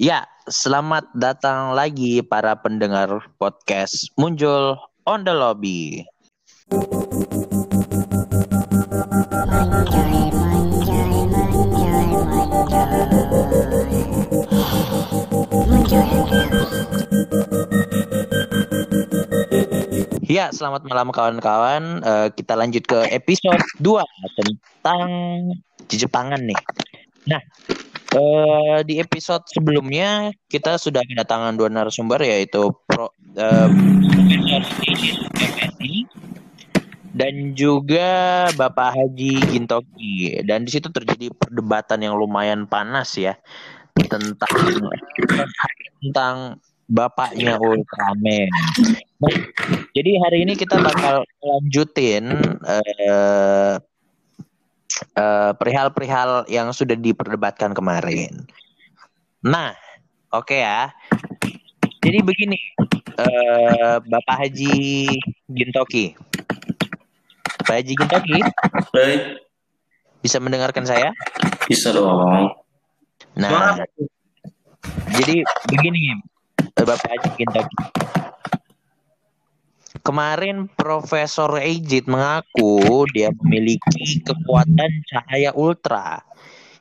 Ya, selamat datang lagi para pendengar podcast Muncul on the Lobby. Ya, selamat malam kawan-kawan. Uh, kita lanjut ke episode 2 tentang Jepangan nih. Nah, Uh, di episode sebelumnya kita sudah kedatangan dua narasumber yaitu Pro uh, dan juga Bapak Haji Gintoki dan di situ terjadi perdebatan yang lumayan panas ya tentang tentang bapaknya Ultraman. Jadi hari ini kita bakal lanjutin uh, Eh, perihal-perihal uh, yang sudah diperdebatkan kemarin. Nah, oke okay ya. Jadi begini, uh, Bapak Haji Gintoki. Bapak Haji Gintoki. Hai. Bisa mendengarkan saya? Bisa dong. Nah, jadi begini, Bapak Haji Gintoki Kemarin Profesor Ejit mengaku dia memiliki kekuatan cahaya ultra.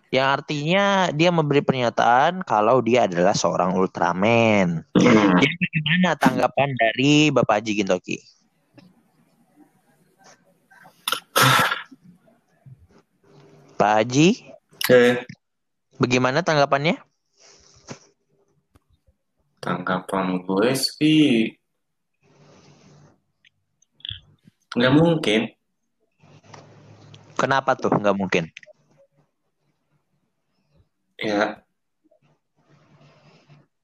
Yang artinya dia memberi pernyataan kalau dia adalah seorang Ultraman. Jadi bagaimana tanggapan dari Bapak Haji Gintoki? Pak Haji? Eh. Bagaimana tanggapannya? Tanggapan gue sih Nggak mungkin. Kenapa tuh nggak mungkin? Ya.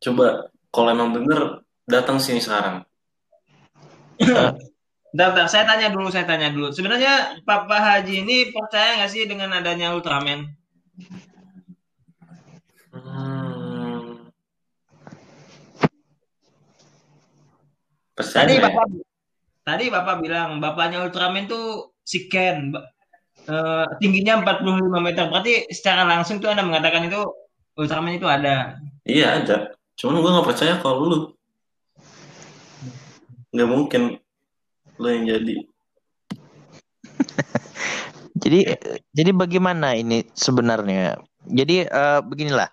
Coba kalau emang bener datang sini sekarang. Bentar, bentar, saya tanya dulu, saya tanya dulu. Sebenarnya Papa Haji ini percaya nggak sih dengan adanya Ultraman? Hmm. Percaya Tadi Bapak, Tadi Bapak bilang bapaknya Ultraman tuh si Ken. Uh, tingginya 45 meter. Berarti secara langsung tuh Anda mengatakan itu Ultraman itu ada. Iya ada. Cuman gue gak percaya kalau lu. Gak mungkin lu yang jadi. jadi jadi bagaimana ini sebenarnya? Jadi uh, beginilah.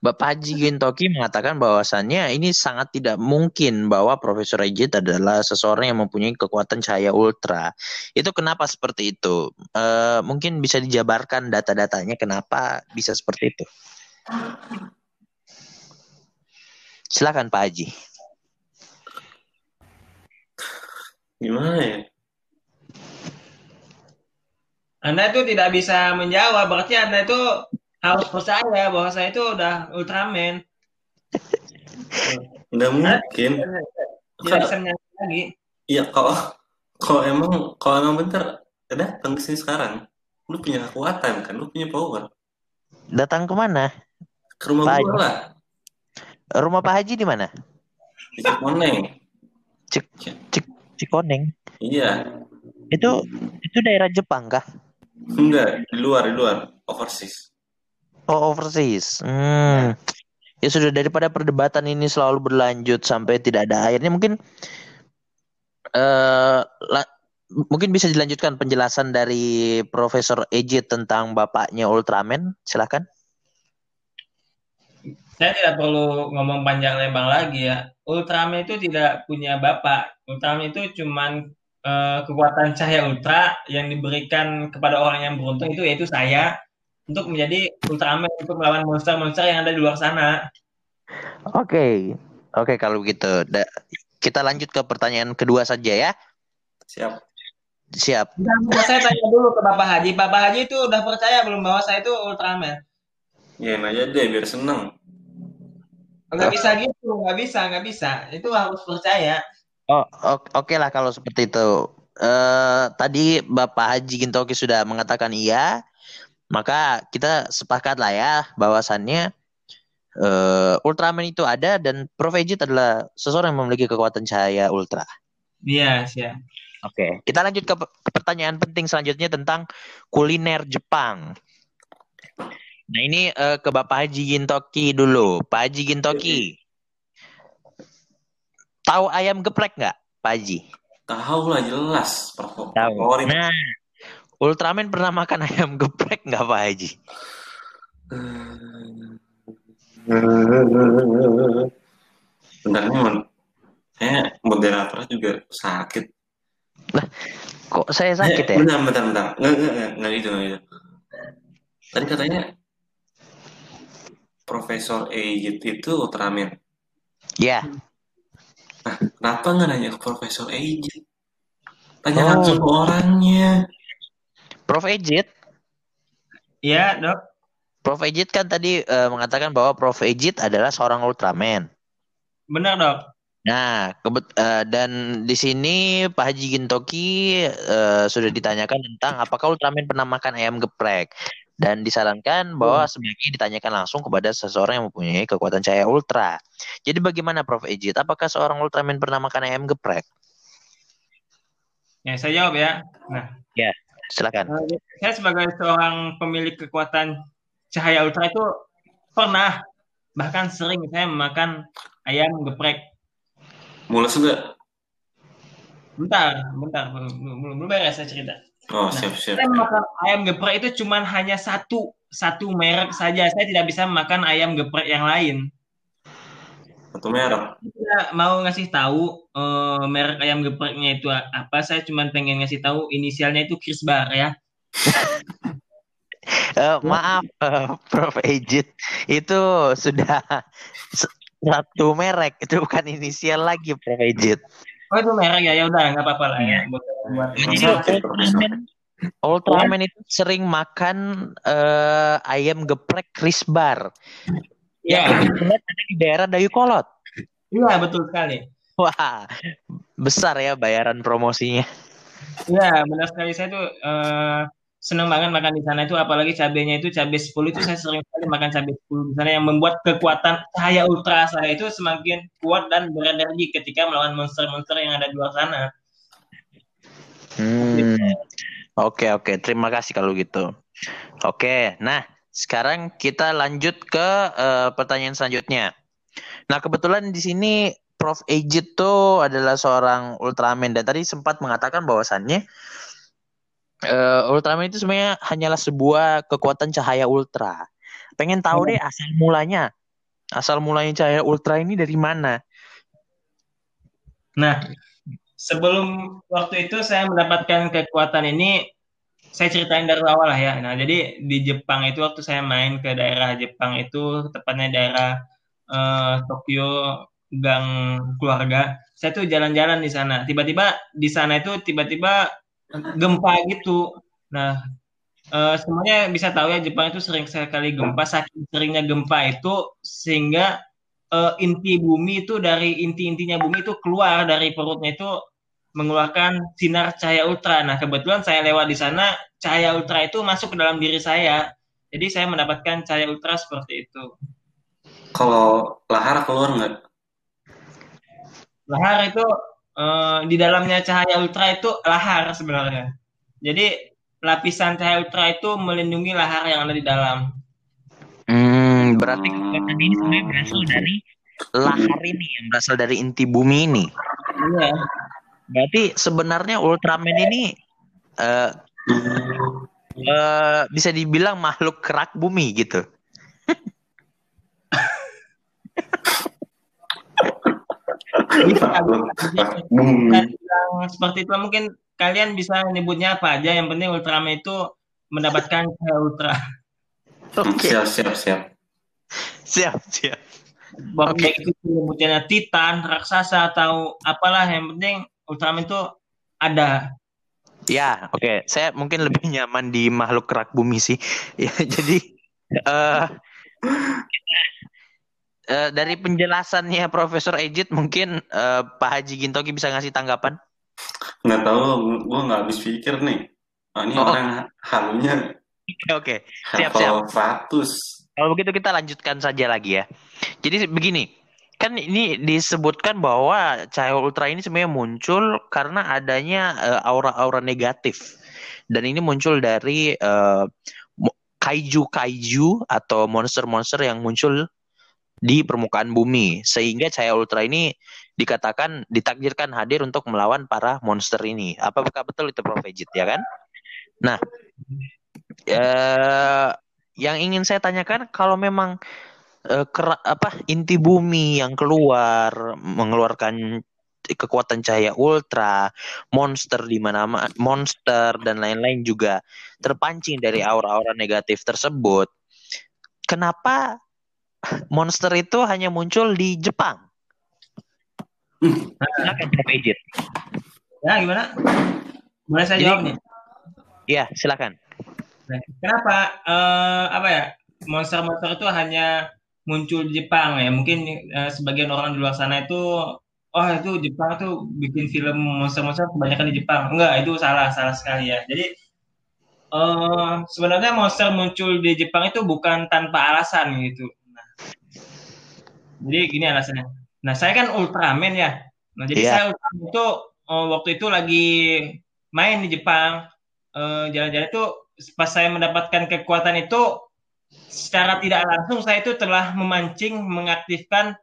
Bapak Haji Gintoki mengatakan bahwasannya ini sangat tidak mungkin bahwa Profesor Ejit adalah seseorang yang mempunyai kekuatan cahaya ultra. Itu kenapa seperti itu? Uh, mungkin bisa dijabarkan data-datanya kenapa bisa seperti itu? Silakan Pak Haji. Gimana ya? Anda itu tidak bisa menjawab, berarti Anda itu harus percaya bahwa saya itu udah Ultraman. Nggak mungkin. Tidak bisa lagi. Iya kalau kalau emang kalau emang bentar datang ke sini sekarang, lu punya kekuatan kan, lu punya power. Datang ke mana? Ke rumah Pak gua lah. Rumah Pak Haji di mana? Di Cikoneng. Cik, Cik, Cikoneng. Iya. Itu itu daerah Jepang kah? Enggak, di luar, di luar, overseas. Oh overseas. Hmm. Ya sudah daripada perdebatan ini selalu berlanjut sampai tidak ada akhirnya mungkin uh, mungkin bisa dilanjutkan penjelasan dari Profesor Ejit tentang bapaknya Ultraman. Silakan. Saya tidak perlu ngomong panjang lebar lagi ya. Ultraman itu tidak punya bapak. Ultraman itu cuman uh, kekuatan cahaya ultra yang diberikan kepada orang yang beruntung itu yaitu saya untuk menjadi Ultraman untuk melawan monster-monster yang ada di luar sana. Oke, okay. oke okay, kalau begitu. Da kita lanjut ke pertanyaan kedua saja ya. Siap. Siap. Nah, saya tanya dulu ke Bapak Haji. Bapak Haji itu udah percaya belum bahwa saya itu Ultraman? Ya aja deh biar seneng. Nggak bisa gitu, nggak bisa, nggak bisa. Itu harus percaya. Oh, oke okay lah kalau seperti itu. Uh, tadi Bapak Haji Gintoki sudah mengatakan iya. Maka kita sepakat lah ya bahwasannya uh, Ultraman itu ada dan Prof adalah seseorang yang memiliki kekuatan cahaya ultra. Iya, yes, ya. Oke, okay. kita lanjut ke pertanyaan penting selanjutnya tentang kuliner Jepang. Nah ini uh, ke Bapak Haji Gintoki dulu. Pak Haji Gintoki. Tahu ayam geprek nggak, Pak Haji? Tahu lah jelas. Tahu. Nah, Ultraman pernah makan ayam geprek nggak Pak Haji? Bentar nih, saya moderator juga sakit. Lah, kok saya sakit ya? Bentar, bentar, bentar. Nggak, nggak, nggak, nggak gitu, nggak gitu. Tadi katanya Profesor Ejit itu Ultraman. Ya. Nah, kenapa nggak nanya ke Profesor Ejit? Tanya oh. langsung ke orangnya. Prof Ejit? Iya, dok. Prof Ejit kan tadi uh, mengatakan bahwa Prof Ejit adalah seorang Ultraman. Benar, dok. Nah, kebet uh, dan di sini Pak Haji Gintoki uh, sudah ditanyakan tentang apakah Ultraman pernah makan ayam geprek dan disarankan bahwa hmm. sebaiknya ditanyakan langsung kepada seseorang yang mempunyai kekuatan cahaya ultra. Jadi bagaimana Prof Ejit? Apakah seorang Ultraman pernah makan ayam geprek? Ya, saya jawab ya. Nah, ya, silakan. Saya sebagai seorang pemilik kekuatan cahaya ultra itu pernah bahkan sering saya makan ayam geprek Mulus juga. Bentar, bentar, belum belum, belum beres saya cerita. Oh, nah, siap, siap. Saya makan ayam geprek itu cuma hanya satu satu merek saja. Saya tidak bisa makan ayam geprek yang lain. Satu merek. Saya mau ngasih tahu uh, merek ayam gepreknya itu apa. Saya cuma pengen ngasih tahu inisialnya itu Chris Bar ya. uh, maaf, uh, Prof. Ejit, itu sudah satu merek itu bukan inisial lagi Prof Ejit. Oh itu merek ya ya udah nggak apa-apa lah ya. Buat, buat Jadi Ultraman, Ultraman itu sering makan uh, ayam geprek Chris Ya. Yang ada di daerah Dayukolot. Iya betul sekali. Wah besar ya bayaran promosinya. Iya benar sekali saya tuh uh, senang banget makan di sana itu apalagi cabenya itu cabai 10 itu saya sering sekali makan cabai 10 di sana yang membuat kekuatan cahaya ultra saya itu semakin kuat dan berenergi ketika melawan monster-monster yang ada di luar sana. Hmm. Oke oke, terima kasih kalau gitu. Oke, nah sekarang kita lanjut ke uh, pertanyaan selanjutnya. Nah kebetulan di sini Prof Ejit tuh adalah seorang Ultraman dan tadi sempat mengatakan bahwasannya uh, Ultraman itu sebenarnya hanyalah sebuah kekuatan cahaya ultra. Pengen tahu deh asal mulanya. Asal mulanya cahaya ultra ini dari mana? Nah, sebelum waktu itu saya mendapatkan kekuatan ini, saya ceritain dari awal lah ya. Nah, jadi di Jepang itu waktu saya main ke daerah Jepang itu, tepatnya daerah uh, Tokyo, Gang Keluarga. Saya tuh jalan-jalan di sana. Tiba-tiba di sana itu tiba-tiba gempa gitu. Nah, uh, semuanya bisa tahu ya Jepang itu sering sekali gempa. Saking seringnya gempa itu sehingga uh, inti bumi itu dari inti-intinya bumi itu keluar dari perutnya itu mengeluarkan sinar cahaya ultra. Nah, kebetulan saya lewat di sana, cahaya ultra itu masuk ke dalam diri saya. Jadi saya mendapatkan cahaya ultra seperti itu. Kalau lahar keluar nggak? Lahar itu uh, di dalamnya cahaya ultra itu lahar sebenarnya. Jadi lapisan cahaya ultra itu melindungi lahar yang ada di dalam. Hmm, berarti kekuatan ini sebenarnya berasal dari lahar ini yang berasal dari inti bumi ini. Iya. Berarti sebenarnya Ultraman ini uh, uh, bisa dibilang makhluk kerak bumi gitu. seperti itu mungkin kalian bisa menyebutnya apa aja yang penting Ultraman itu mendapatkan ultra oke okay. siap siap siap siap siap Oke okay. itu menyebutnya Titan raksasa atau apalah yang penting Ultraman itu ada ya oke okay. saya mungkin lebih nyaman di makhluk kerak bumi sih ya jadi uh, uh, dari penjelasannya Profesor Ejit mungkin uh, Pak Haji Gintoki bisa ngasih tanggapan? Nggak tahu, gue nggak habis pikir nih. Oh, ini oh. orang halunya. Oke, okay. siap siap. 100. Kalau begitu kita lanjutkan saja lagi ya. Jadi begini, kan ini disebutkan bahwa cahaya ultra ini sebenarnya muncul karena adanya aura-aura uh, negatif dan ini muncul dari uh, kaiju-kaiju atau monster-monster yang muncul di permukaan bumi sehingga cahaya ultra ini dikatakan ditakdirkan hadir untuk melawan para monster ini. Apakah betul itu Prof Ejit ya kan? Nah, eh, yang ingin saya tanyakan kalau memang eh, kera, apa inti bumi yang keluar mengeluarkan kekuatan cahaya ultra, monster di mana monster dan lain-lain juga terpancing dari aura-aura negatif tersebut. Kenapa monster itu hanya muncul di Jepang? Silakan Prof Ejit. Ya, gimana? Boleh saya Jadi, jawab nih? Iya, silakan. Nah, kenapa uh, apa ya? Monster-monster itu hanya muncul di Jepang ya. Mungkin uh, sebagian orang di luar sana itu oh itu Jepang tuh bikin film monster-monster kebanyakan di Jepang. Enggak, itu salah, salah sekali ya. Jadi uh, sebenarnya monster muncul di Jepang itu bukan tanpa alasan gitu. Nah, jadi gini alasannya. Nah, saya kan Ultraman ya. Nah, jadi yeah. saya Ultraman itu uh, waktu itu lagi main di Jepang. Jalan-jalan uh, itu pas saya mendapatkan kekuatan itu secara tidak langsung saya itu telah memancing mengaktifkan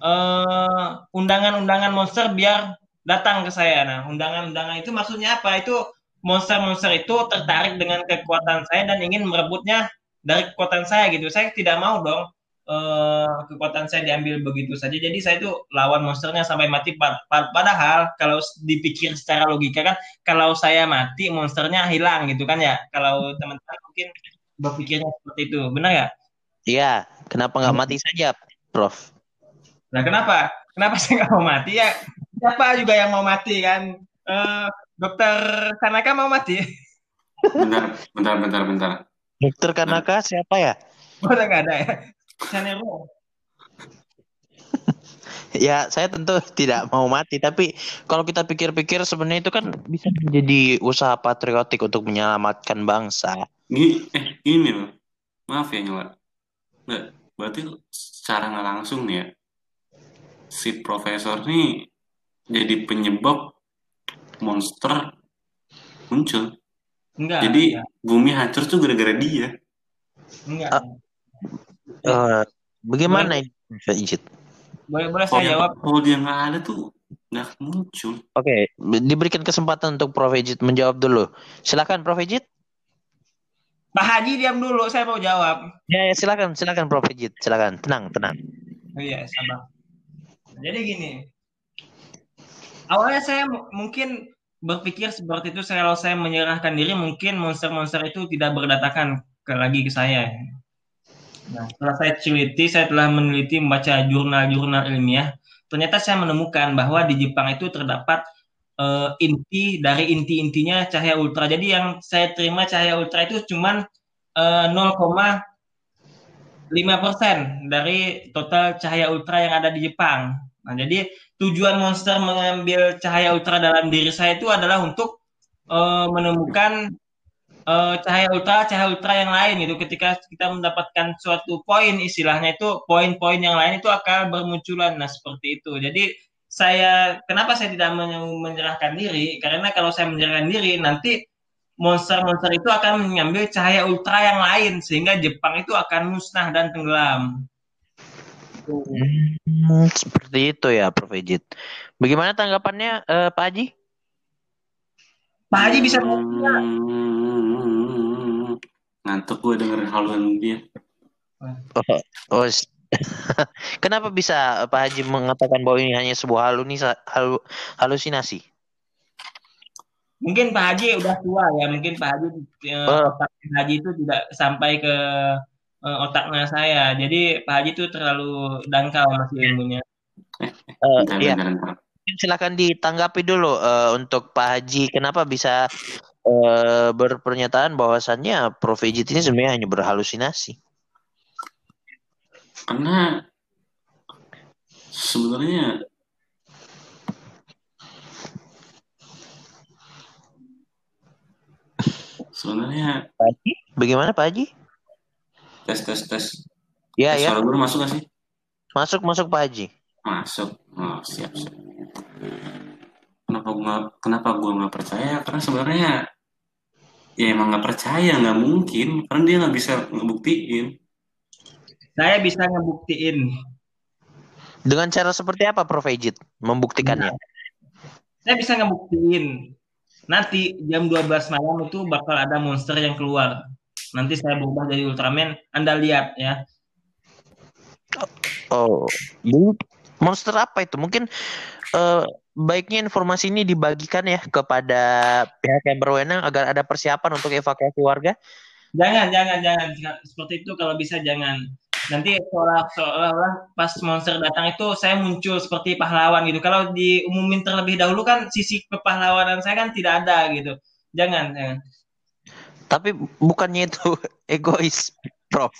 eh, undangan-undangan monster biar datang ke saya. Nah, undangan-undangan itu maksudnya apa? Itu monster-monster itu tertarik dengan kekuatan saya dan ingin merebutnya dari kekuatan saya gitu. Saya tidak mau dong uh, kekuatan saya diambil begitu saja. Jadi saya itu lawan monsternya sampai mati. Padahal kalau dipikir secara logika kan, kalau saya mati monsternya hilang gitu kan ya. Kalau teman-teman mungkin berpikirnya seperti itu, benar ya? Iya. Kenapa nggak mati saja, Prof? Nah, kenapa? Kenapa saya nggak mau mati ya? Siapa juga yang mau mati kan? Uh, dokter Kanaka mau mati? Bentar, bentar, bentar, bentar. Dokter Kanaka siapa ya? Oh, nggak ada ya. Sanero. ya saya tentu tidak mau mati tapi kalau kita pikir-pikir sebenarnya itu kan bisa menjadi usaha patriotik untuk menyelamatkan bangsa. Ini eh ini loh. Maaf ya Nyala. Nggak, berarti secara nggak langsung nih ya si profesor ini jadi penyebab monster muncul. Enggak. Jadi enggak. bumi hancur tuh gara-gara dia. Enggak. Uh, uh, bagaimana ini Ijit? Boleh boleh saya jawab. Kalau dia nggak ada tuh nggak muncul. Oke, okay. diberikan kesempatan untuk Prof Ejit menjawab dulu. Silakan Prof Ejit. Pak Haji diam dulu, saya mau jawab. Ya, ya silakan, silakan Prof Ejit, silakan. Tenang, tenang. Oh iya, sama. Jadi gini, awalnya saya mungkin berpikir seperti itu kalau saya menyerahkan diri mungkin monster-monster itu tidak berdatakan ke lagi ke saya. Nah, setelah saya teliti, saya telah meneliti membaca jurnal-jurnal ilmiah, ternyata saya menemukan bahwa di Jepang itu terdapat uh, inti dari inti-intinya cahaya ultra. Jadi yang saya terima cahaya ultra itu cuma uh, 0,5% dari total cahaya ultra yang ada di Jepang. Nah, jadi tujuan monster mengambil cahaya ultra dalam diri saya itu adalah untuk uh, menemukan uh, cahaya ultra, cahaya ultra yang lain gitu. Ketika kita mendapatkan suatu poin, istilahnya itu poin-poin yang lain itu akan bermunculan. Nah, seperti itu. Jadi saya kenapa saya tidak menyerahkan diri? Karena kalau saya menyerahkan diri nanti monster-monster itu akan mengambil cahaya ultra yang lain sehingga Jepang itu akan musnah dan tenggelam. Hmm, seperti itu ya, Prof. Ejit. Bagaimana tanggapannya uh, Pak Haji? Pak Haji bisa hmm, ngantuk gue dengerin haluan dia. Oh, oh Kenapa bisa Pak Haji mengatakan bahwa ini hanya sebuah halunisa, halu, halusinasi? Mungkin Pak Haji udah tua ya, mungkin Pak Haji eh, oh. Pak Haji itu tidak sampai ke uh, otaknya saya. Jadi Pak Haji itu terlalu dangkal masih ilmunya. Uh, iya. Silakan ditanggapi dulu uh, untuk Pak Haji. Kenapa bisa uh, berpernyataan bahwasannya Prof. Ejit ini sebenarnya hanya berhalusinasi? Karena sebenarnya sebenarnya Pak Haji, bagaimana Pak Haji? tes tes tes. Ya ya. suara gue masuk gak sih? Masuk masuk Pak Haji. Masuk. Oh siap siap. Kenapa gue kenapa gue nggak percaya? Karena sebenarnya ya emang nggak percaya nggak mungkin. Karena dia nggak bisa ngebuktiin Saya bisa ngebuktiin. Dengan cara seperti apa Prof Ejit membuktikannya? Saya bisa ngebuktiin. Nanti jam 12 malam itu bakal ada monster yang keluar. Nanti saya berubah jadi Ultraman. Anda lihat ya. Oh, monster apa itu? Mungkin eh, baiknya informasi ini dibagikan ya kepada pihak yang berwenang agar ada persiapan untuk evakuasi warga. Jangan, jangan, jangan. Seperti itu kalau bisa jangan. Nanti seolah-olah pas monster datang itu saya muncul seperti pahlawan gitu. Kalau diumumin terlebih dahulu kan sisi kepahlawanan saya kan tidak ada gitu. Jangan, jangan. Tapi bukannya itu egois, Prof.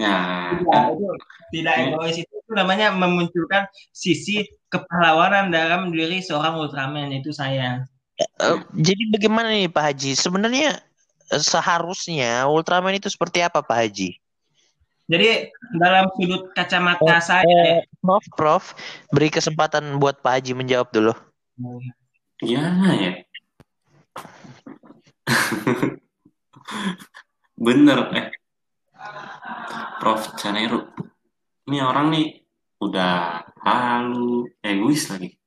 ya Tidak, itu tidak egois itu, itu namanya memunculkan sisi kepahlawanan dalam diri seorang Ultraman itu saya. Eh, jadi bagaimana nih Pak Haji? Sebenarnya eh, seharusnya Ultraman itu seperti apa Pak Haji? Jadi dalam sudut kacamata saya ya. Eh, Prof, Prof, beri kesempatan buat Pak Haji menjawab dulu. gimana ya bener eh Prof Caneru ini orang nih udah halu egois lagi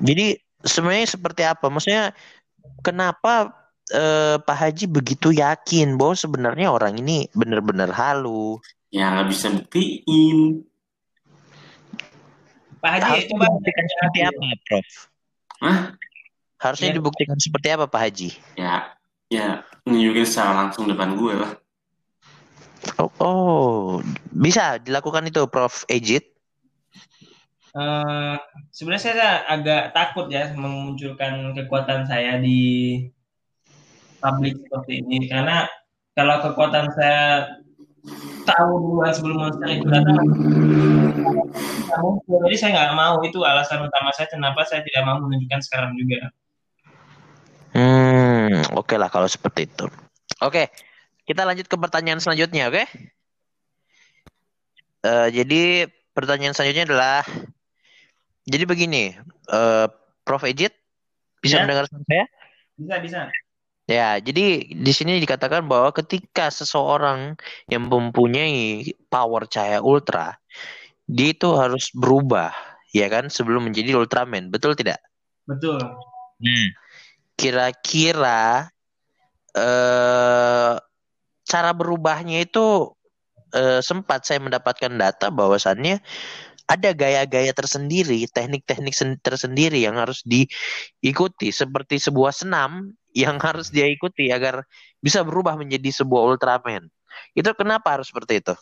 Jadi sebenarnya seperti apa? Maksudnya kenapa eh, Pak Haji begitu yakin bahwa sebenarnya orang ini benar-benar halu? ya nggak bisa buktiin Pak Haji Harus coba dibuktikan seperti apa, Prof? Hah? Harusnya Ya. dibuktikan seperti apa, Pak Haji? ya ya nunjukin secara langsung depan gue lah Oh, oh, bisa dilakukan itu, Prof. Ejit? Eh, sebenarnya saya agak takut ya memunculkan kekuatan saya di publik seperti ini karena kalau kekuatan saya tahu duluan sebelum monster itu datang jadi saya nggak mau itu alasan utama saya kenapa saya tidak mau menunjukkan sekarang juga Hmm, oke lah kalau seperti itu. Oke, kita lanjut ke pertanyaan selanjutnya, oke? Eh, jadi pertanyaan selanjutnya adalah, jadi begini, eh, Prof. Ejit bisa Ya. mendengar suara saya? bisa bisa Ya, jadi di sini dikatakan bahwa ketika seseorang yang mempunyai power cahaya ultra, dia itu harus berubah, ya kan, sebelum menjadi Ultraman, betul tidak? betul Hmm. Kira-kira eh cara berubahnya itu eh, sempat saya mendapatkan data bahwasannya ada gaya-gaya tersendiri, teknik-teknik sen- tersendiri yang harus diikuti seperti sebuah senam yang harus dia ikuti agar bisa berubah menjadi sebuah Ultraman. Itu kenapa harus seperti itu?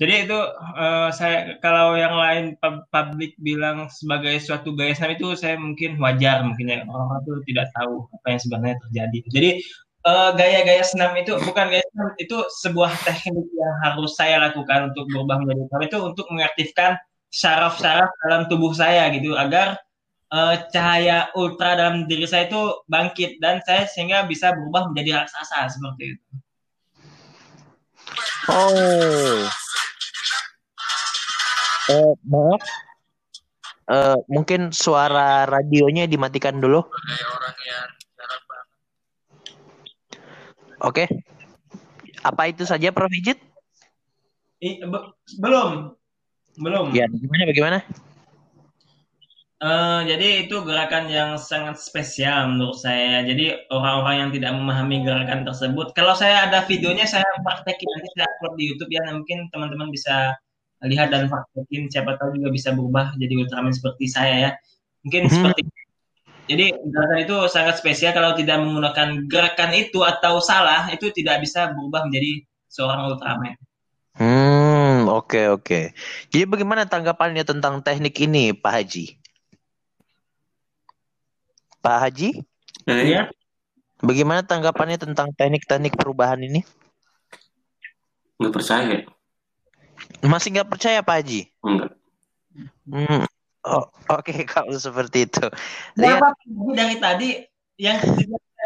Jadi itu eh, saya kalau yang lain pub- publik bilang sebagai suatu gaya senam itu saya mungkin wajar mungkin ya orang itu tidak tahu apa yang sebenarnya terjadi. Jadi eh, gaya-gaya senam itu bukan gaya senam itu sebuah teknik yang harus saya lakukan untuk berubah menjadi ultraman itu untuk mengaktifkan syaraf-syaraf dalam tubuh saya gitu agar eh, cahaya ultra dalam diri saya itu bangkit dan saya sehingga bisa berubah menjadi raksasa seperti itu. Oh. Eh, maaf. Eh, mungkin suara radionya dimatikan dulu. Oke. Apa itu saja Prof. Ijit? I- be- belum belum. Ya, bagaimana bagaimana? Eh, jadi itu gerakan yang sangat spesial menurut saya. Jadi orang-orang yang tidak memahami gerakan tersebut, kalau saya ada videonya saya praktekin nanti saya upload di YouTube ya, mungkin teman-teman bisa lihat dan praktekin. Siapa tahu juga bisa berubah jadi Ultraman seperti saya ya. Mungkin Hmm. seperti jadi gerakan itu sangat spesial kalau tidak menggunakan gerakan itu atau salah itu tidak bisa berubah menjadi seorang Ultraman. Hmm, oke oke. Jadi bagaimana tanggapannya tentang teknik ini, Pak Haji? Pak Haji, Eh, Ya. bagaimana tanggapannya tentang teknik-teknik perubahan ini? nggak percaya Masih nggak percaya, Pak Haji? enggak Hmm. Oh, oke kalau seperti itu. Ya, Kenapa dari tadi yang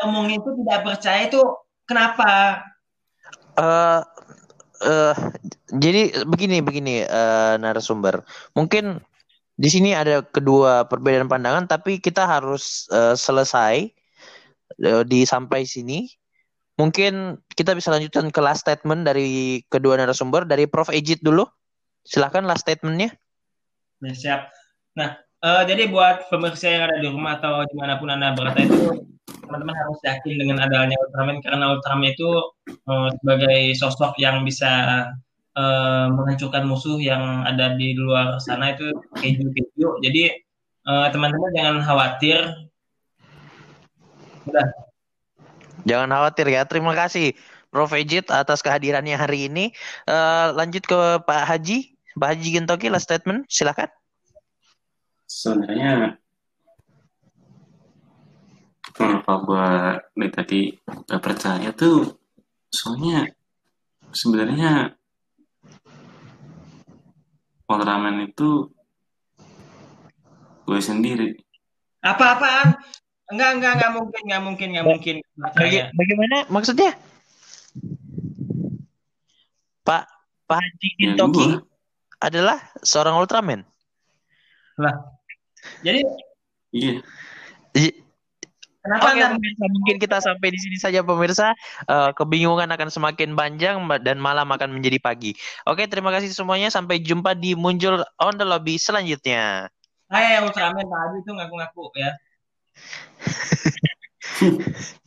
omongin itu tidak percaya itu kenapa? eh eh, jadi begini begini eh, narasumber. Mungkin di sini ada kedua perbedaan pandangan, tapi kita harus eh, selesai uh, di sampai sini. Mungkin kita bisa lanjutkan ke last statement dari kedua narasumber dari Prof Ejit dulu. Silahkan last statementnya. Ya, siap. Nah, uh, jadi buat pemirsa yang ada di rumah atau di mana pun anda berada itu teman-teman harus yakin dengan adanya Ultraman karena Ultraman itu uh, sebagai sosok yang bisa uh, menghancurkan musuh yang ada di luar sana itu keju-keju. Jadi teman-teman uh, jangan khawatir. Udah, Jangan khawatir ya. Terima kasih Prof Ejit atas kehadirannya hari ini. Uh, lanjut ke Pak Haji. Pak Haji Gintoki, last statement. Silakan. Sebenarnya kenapa gue dari tadi gak percaya tuh soalnya sebenarnya Ultraman itu gue sendiri. Apa-apaan? Enggak, enggak, enggak mungkin, enggak mungkin, enggak mungkin. Baga bagaimana maksudnya? Pak Pak Haji Gintoki ya, adalah seorang Ultraman. Lah. Jadi Iya. Kenapa Oke, pemirsa, mungkin kita sampai di sini saja pemirsa. Uh, kebingungan akan semakin panjang dan malam akan menjadi pagi. Oke, terima kasih semuanya. Sampai jumpa di Muncul on the Lobby selanjutnya. Hai Ultraman tadi itu ngaku-ngaku ya.